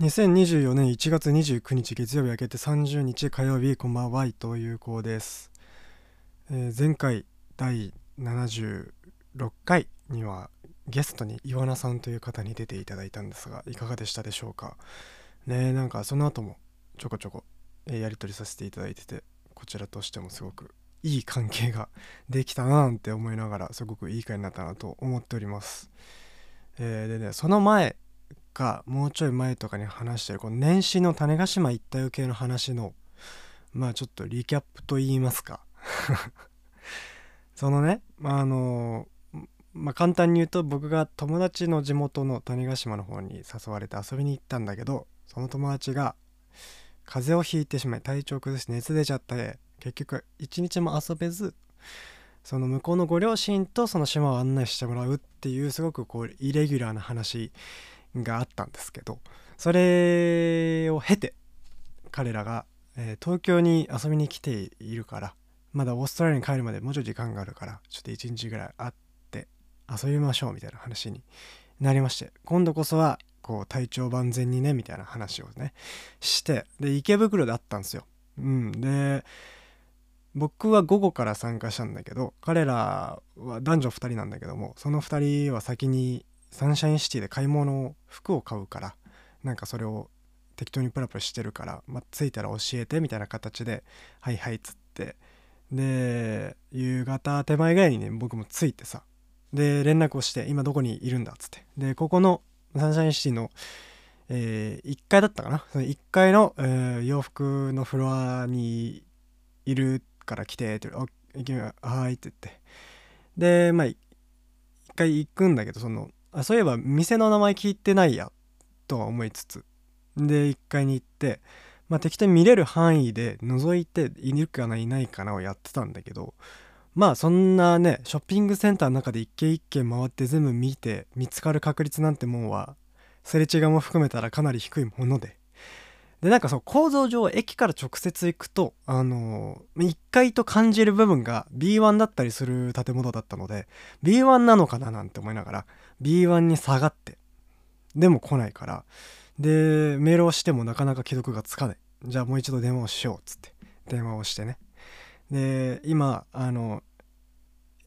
2024年1月29日月曜日明けて30日火曜日こんばんは伊藤優子です、えー前回第76回にはゲストに岩名さんという方に出ていただいたんですがいかがでしたでしょうか？ねえなんかその後もちょこちょこ、えやり取りさせていただいててこちらとしてもすごくいい関係ができたななんて思いながらすごくいい回になったなと思っております、えーでねその前かもうちょい前とかに話してるこの年始の種子島一帯系の話のまあちょっとリキャップと言いますか。そのねまああのまあ簡単に言うと僕が友達の地元の種子島の方に誘われて遊びに行ったんだけどその友達が風邪をひいてしまい体調崩して熱出ちゃって結局一日も遊べずその向こうのご両親とその島を案内してもらうっていうすごくこうイレギュラーな話があったんですけどそれを経て彼らが、えー東京に遊びに来ているからまだオーストラリアに帰るまでもうちょい時間があるからちょっと一日ぐらい会って遊びましょうみたいな話になりまして今度こそはこう体調万全にねみたいな話をねしてで池袋で会ったんですよ。うん、で僕は午後から参加したんだけど彼らは男女2人なんだけどもその2人は先にサンシャインシティで買い物を服を買うからなんかそれを適当にプラプラしてるから、まあ、着いたら教えてみたいな形で「はいはい」っつって。で夕方手前ぐらいにね僕も着いてさ。で連絡をして「今どこにいるんだ」っつって。でここのサンシャインシティの、え1階だったかな？その1階の、えー洋服のフロアにいるから来てって「あ行きはい」って言って。でまあ一回行くんだけどそのあそういえば店の名前聞いてないやとは思いつつ。で1階に行って、まあ、適当に見れる範囲で覗いているかないないかなをやってたんだけどまあそんなねショッピングセンターの中で一軒一軒回って全部見て見つかる確率なんてもんはすれ違いも含めたらかなり低いもので。でなんかそう構造上駅から直接行くとあの1階と感じる部分が B1 だったりする建物だったので B1 なのかななんて思いながら B1 に下がってでも来ないからでメールをしてもなかなか既読がつかない。じゃあもう一度電話をしようっつって電話をしてね。で今あの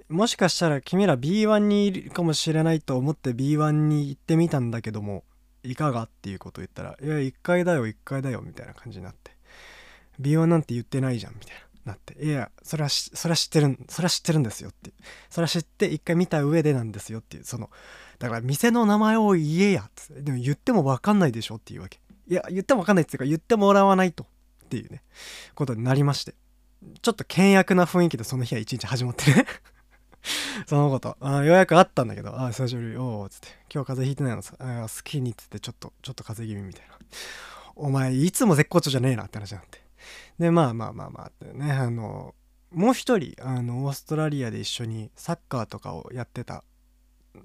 もしかしたら君ら B1 にいるかもしれないと思って B1 に行ってみたんだけどもいかがっていうことを言ったら「いや1階だよ1階だよ」みたいな感じになって B1 なんて言ってないじゃんみたいななって「いやそれはそれは知ってるんそれは知ってるんですよ」って。いうそれは知って一回見た上でなんですよっていうそのだから店の名前を言えやっつでも言っても分かんないでしょっていうわけ。いや言っても分かんないっていうか言ってもらわないとっていうねことになりまして。ちょっと険悪な雰囲気でその日は一日始まってね。そのこと。あようやく会ったんだけど「あ久しぶり。おお」つって「今日風邪ひいてないのさ。あ好きに」っつってちょっとちょっと風邪気味みたいな「お前いつも絶好調じゃねえな」って話になって。でまあまあまあまあってねあのもう一人あのオーストラリアで一緒にサッカーとかをやってた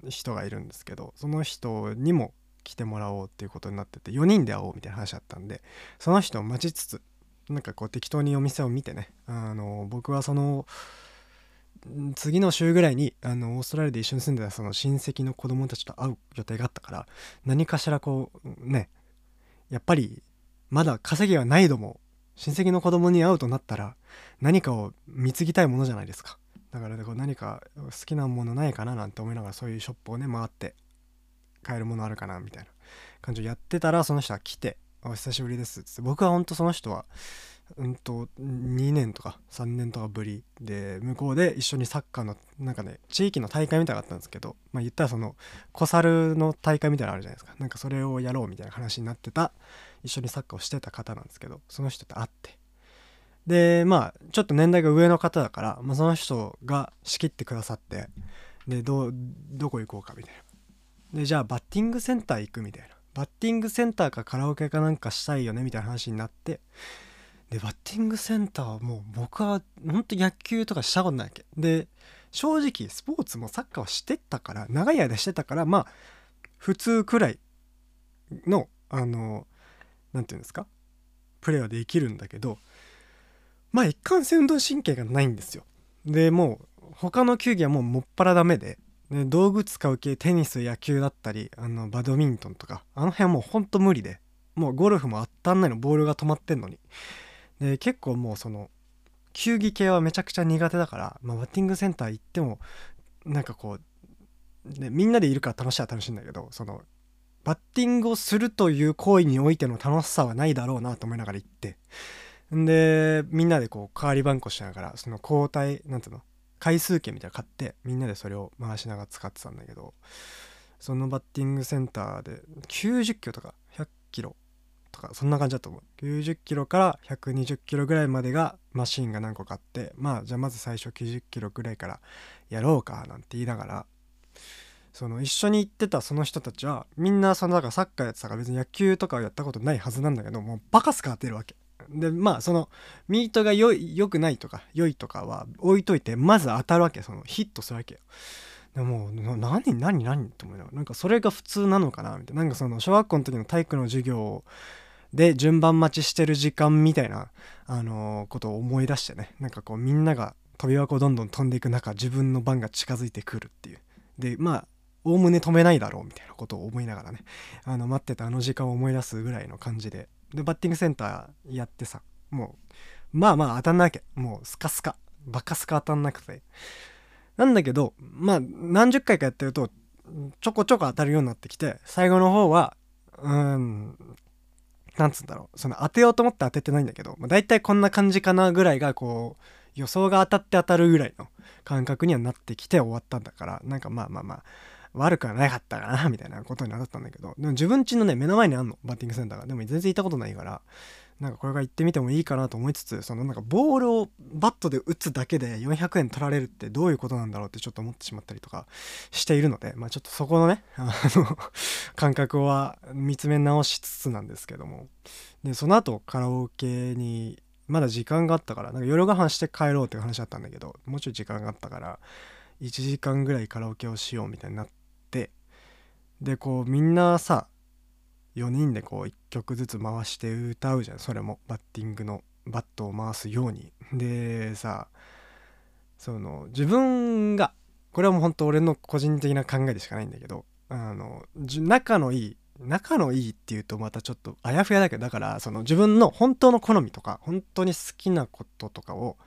人がいるんですけどその人にも来てもらおうっていうことになってて4人で会おうみたいな話だったんでその人を待ちつつなんかこう適当にお店を見てねあの僕はその次の週ぐらいにあのオーストラリアで一緒に住んでたその親戚の子供たちと会う予定があったから何かしらこうねやっぱりまだ稼ぎはないども親戚の子供に会うとなったら何かを貢ぎたいものじゃないですか。だからこう何か好きなものないかななんて思いながらそういうショップをね回って買えるものあるかなみたいな感じをやってたらその人が来て「お久しぶりです」っつって僕は本当その人はうんと2年とか3年とかぶりで向こうで一緒にサッカーのなんかね地域の大会みたいなのあったんですけどまあ言ったらその小猿の大会みたいなのあるじゃないですか。なんかそれをやろうみたいな話になってた一緒にサッカーをしてた方なんですけどその人と会って。でまあちょっと年代が上の方だから、まあ、その人が仕切ってくださってでどどこ行こうかみたいな。でじゃあバッティングセンター行くみたいな。バッティングセンターかカラオケかなんかしたいよねみたいな話になってでバッティングセンターもう僕は本当野球とかしたことないわけ。で正直スポーツもサッカーはしてたから長い間してたからまあ普通くらいのあのなんていうんですかプレーはできるんだけどまあ一貫性運動神経がないんですよ。でもう他の球技はもうもっぱらダメでで道具使う系テニス野球だったりあのバドミントンとかあの辺はもうほんと無理でもうゴルフも当たんないのボールが止まってんのに。で結構もうその球技系はめちゃくちゃ苦手だから、まあ、バッティングセンター行ってもなんかこう、ね、みんなでいるから楽しいは楽しいんだけどそのバッティングをするという行為においての楽しさはないだろうなと思いながら行ってんでみんなでこう代わり番号しながらその交代なんていうの回数券みたいなの買ってみんなでそれを回しながら使ってたんだけどそのバッティングセンターで90キロとか100キロとかそんな感じだと思う。90キロから120キロぐらいまでがマシンが何個かあってまあじゃあまず最初90キロぐらいからやろうかなんて言いながらその一緒に行ってたその人たちはみんなそのだからサッカーやってたから別に野球とかやったことないはずなんだけどもうバカスカ当てるわけ。でまあそのミートが良い良くないとか良いとかは置いといてまず当たるわけそのヒットするわけよ。でも何何何と思いながらなんかそれが普通なのかなみたいな。なんかその小学校の時の体育の授業で順番待ちしてる時間みたいな、あのー、ことを思い出してねなんかこうみんなが飛び箱どんどん飛んでいく中自分の番が近づいてくるっていう。でまあおおむね止めないだろうみたいなことを思いながらねあの待ってたあの時間を思い出すぐらいの感じで。でバッティングセンターやってさもうまあまあ当たんなきゃもうスカスカバカスカ当たんなくて。なんだけどまあ何十回かやってるとちょこちょこ当たるようになってきて最後の方はうんなんつうんだろう。その当てようと思って当ててないんだけど、まあ、大体こんな感じかなぐらいがこう予想が当たって当たるぐらいの感覚にはなってきて終わったんだからなんかまあまあまあ悪くはなかったかなみたいなことになったんだけど。でも自分家のね目の前にあんのバッティングセンターが。でも全然行ったことないからなんかこれが行ってみてもいいかなと思いつつそのなんかボールをバットで打つだけで400円取られるってどういうことなんだろうってちょっと思ってしまったりとかしているのでまあちょっとそこのね あの感覚は見つめ直しつつなんですけども。でその後カラオケにまだ時間があったからなんか夜ご飯して帰ろうっていう話だったんだけどもうちょい時間があったから1時間ぐらいカラオケをしようみたいになってでこうみんなさ4人でこう1曲ずつ回して歌うじゃん。それも。バッティングのバットを回すように。でさその自分がこれはもうほんと俺の個人的な考えでしかないんだけどあの仲のいい仲のいいっていうとまたちょっとあやふやだけどだからその自分の本当の好みとか本当に好きなこととかを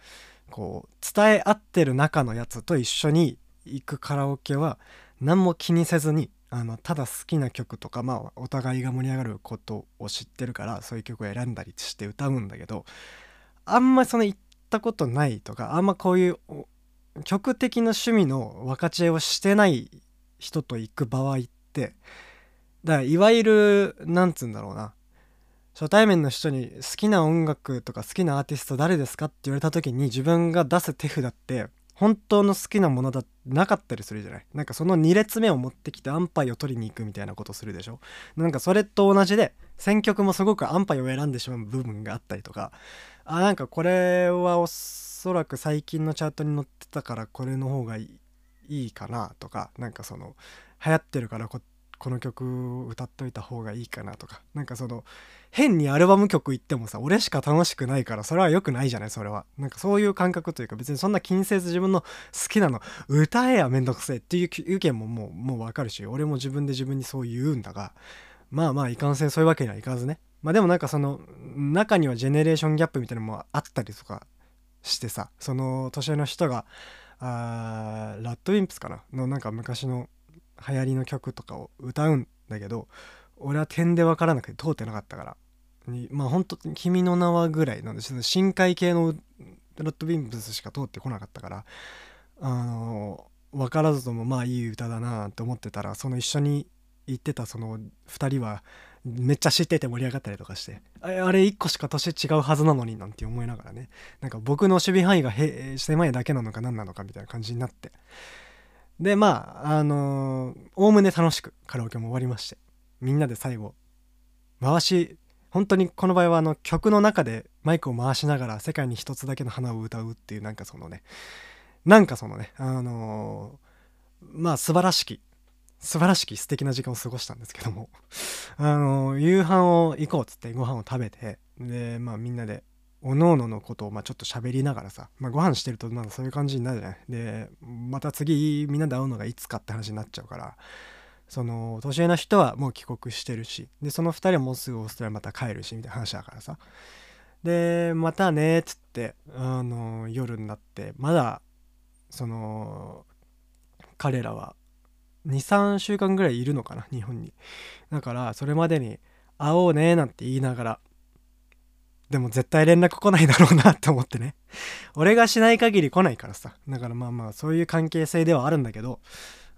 こう伝え合ってる仲のやつと一緒に行くカラオケは何も気にせずにあのただ好きな曲とかまあお互いが盛り上がることを知ってるからそういう曲を選んだりして歌うんだけどあんまその行ったことないとかあんまこういう曲的な趣味の分かち合いをしてない人と行く場合ってだからいわゆるなんつうんだろうな初対面の人に好きな音楽とか好きなアーティスト誰ですかって言われた時に自分が出す手札って本当の好きなものだなかったりするじゃない？なんかその2列目を持ってきて安牌を取りに行くみたいなことするでしょ？なんかそれと同じで選曲もすごく安牌を選んでしまう部分があったりとか。あなんかこれはおそらく最近のチャートに載ってたからこれの方がいいかなとか。なんかその流行ってるからここの曲歌っといた方がいいかなとか。なんかその変にアルバム曲行ってもさ俺しか楽しくないからそれは良くないじゃないそれは。なんかそういう感覚というか別にそんな気にせず自分の好きなの歌えやめんどくせえっていう意見ももうもうわかるし俺も自分で自分にそう言うんだがまあまあいかんせんそういうわけにはいかずね。まあでもなんかその中にはジェネレーションギャップみたいなのもあったりとかしてさその年上の人があラッドウィンプスかな？のなんか昔の流行りの曲とかを歌うんだけど俺は点で分からなくて通ってなかったから。まあ本当に「君の名は」ぐらいなんです深海系のラッドビンプスしか通ってこなかったからあの分からずともまあいい歌だなって思ってたらその一緒に行ってたその2人はめっちゃ知ってて盛り上がったりとかしてあれ1個しか年違うはずなのになんて思いながらね。なんか僕の守備範囲が狭いだけなのか何なのかみたいな感じになって。でまああのおおむね楽しくカラオケも終わりましてみんなで最後回し本当にこの場合はあの曲の中でマイクを回しながら世界に一つだけの花を歌うっていうなんかそのねなんかそのねあのー、まあ素晴らしき素晴らしき素敵な時間を過ごしたんですけどもあのー、夕飯を行こうっつってご飯を食べてでまあみんなでおのおののことをまあちょっと喋りながらさ、まあ、ご飯してるとなんかそういう感じになるじゃない？でまた次みんなで会うのがいつかって話になっちゃうからその年上の人はもう帰国してるしでその2人はもうすぐオーストラリアまた帰るしみたいな話だからさ。でまたねっつってあの夜になってまだその彼らは23週間ぐらいいるのかな日本に。だからそれまでに会おうねなんて言いながらでも絶対連絡来ないだろうなって思ってね。俺がしない限り来ないからさ。だからまあまあそういう関係性ではあるんだけど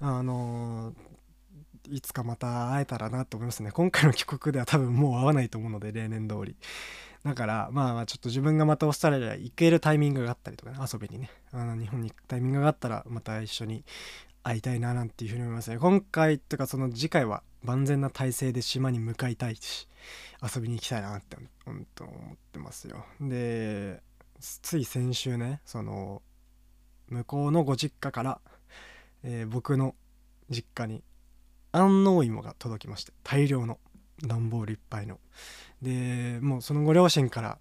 あのー、いつかまた会えたらなと思いますね。今回の帰国では多分もう会わないと思うので例年通り。だからまあまあちょっと自分がまたオーストラリア行けるタイミングがあったりとかね。遊びにね。あの日本に行くタイミングがあったらまた一緒に会いたいななんていうふうに思いますね。今回とかその次回は万全な体制で島に向かいたいし遊びに行きたいなって本当思ってますよ。でつい先週ねその向こうのご実家から、えー、僕の実家に安納芋が届きまして大量の段ボールいっぱいの。でもうそのご両親から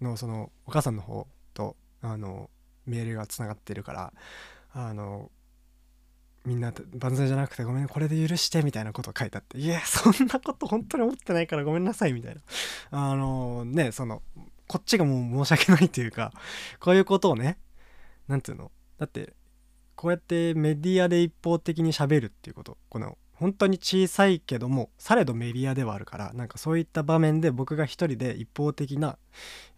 のそのお母さんの方とあのメールがつながってるからあのみんな万歳じゃなくてごめんこれで許してみたいなことを書いてあっていやそんなこと本当に思ってないからごめんなさいみたいな。あのねそのこっちがもう申し訳ないというかこういうことをね何て言うの？だってこうやってメディアで一方的にしゃべるっていうことこの本当に小さいけどもされどメディアではあるからなんかそういった場面で僕が一人で一方的な、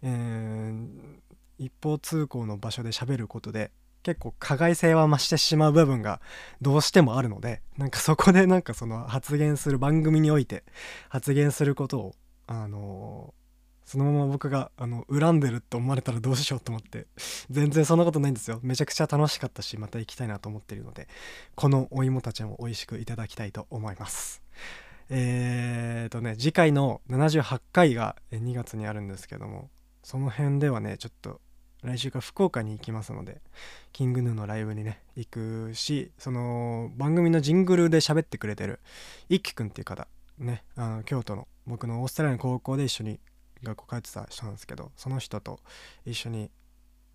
えー、一方通行の場所で喋ることで結構加害性は増してしまう部分がどうしてもあるのでなんかそこでなんかその発言する番組において発言することをあのー、そのまま僕があの恨んでるって思われたらどうしようと思って全然そんなことないんですよ。めちゃくちゃ楽しかったしまた行きたいなと思っているのでこのお芋たちも美味しくいただきたいと思います。えーとね次回の78回が2月にあるんですけどもその辺ではねちょっと来週から福岡に行きますのでキングヌーのライブにね行くしその番組のジングルで喋ってくれてる一輝くんっていう方ねあの京都の僕のオーストラリアの高校で一緒に学校帰ってた人なんですけどその人と一緒に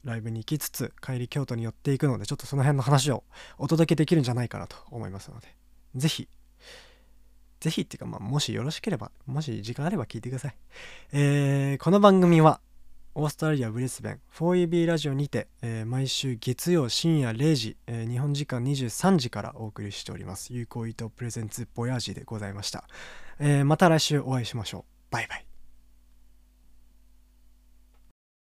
ライブに行きつつ帰り京都に寄っていくのでちょっとその辺の話をお届けできるんじゃないかなと思いますので是非ぜひっていうか、まあ、もしよろしければ、もし時間あれば聞いてください。えー、この番組は、オーストラリア・ブリスベン。4EB ラジオにて、えー、毎週月曜深夜0時、えー、日本時間23時からお送りしております。有効糸プレゼンツボヤージでございました、えー、また来週お会いしましょう。バイバイ。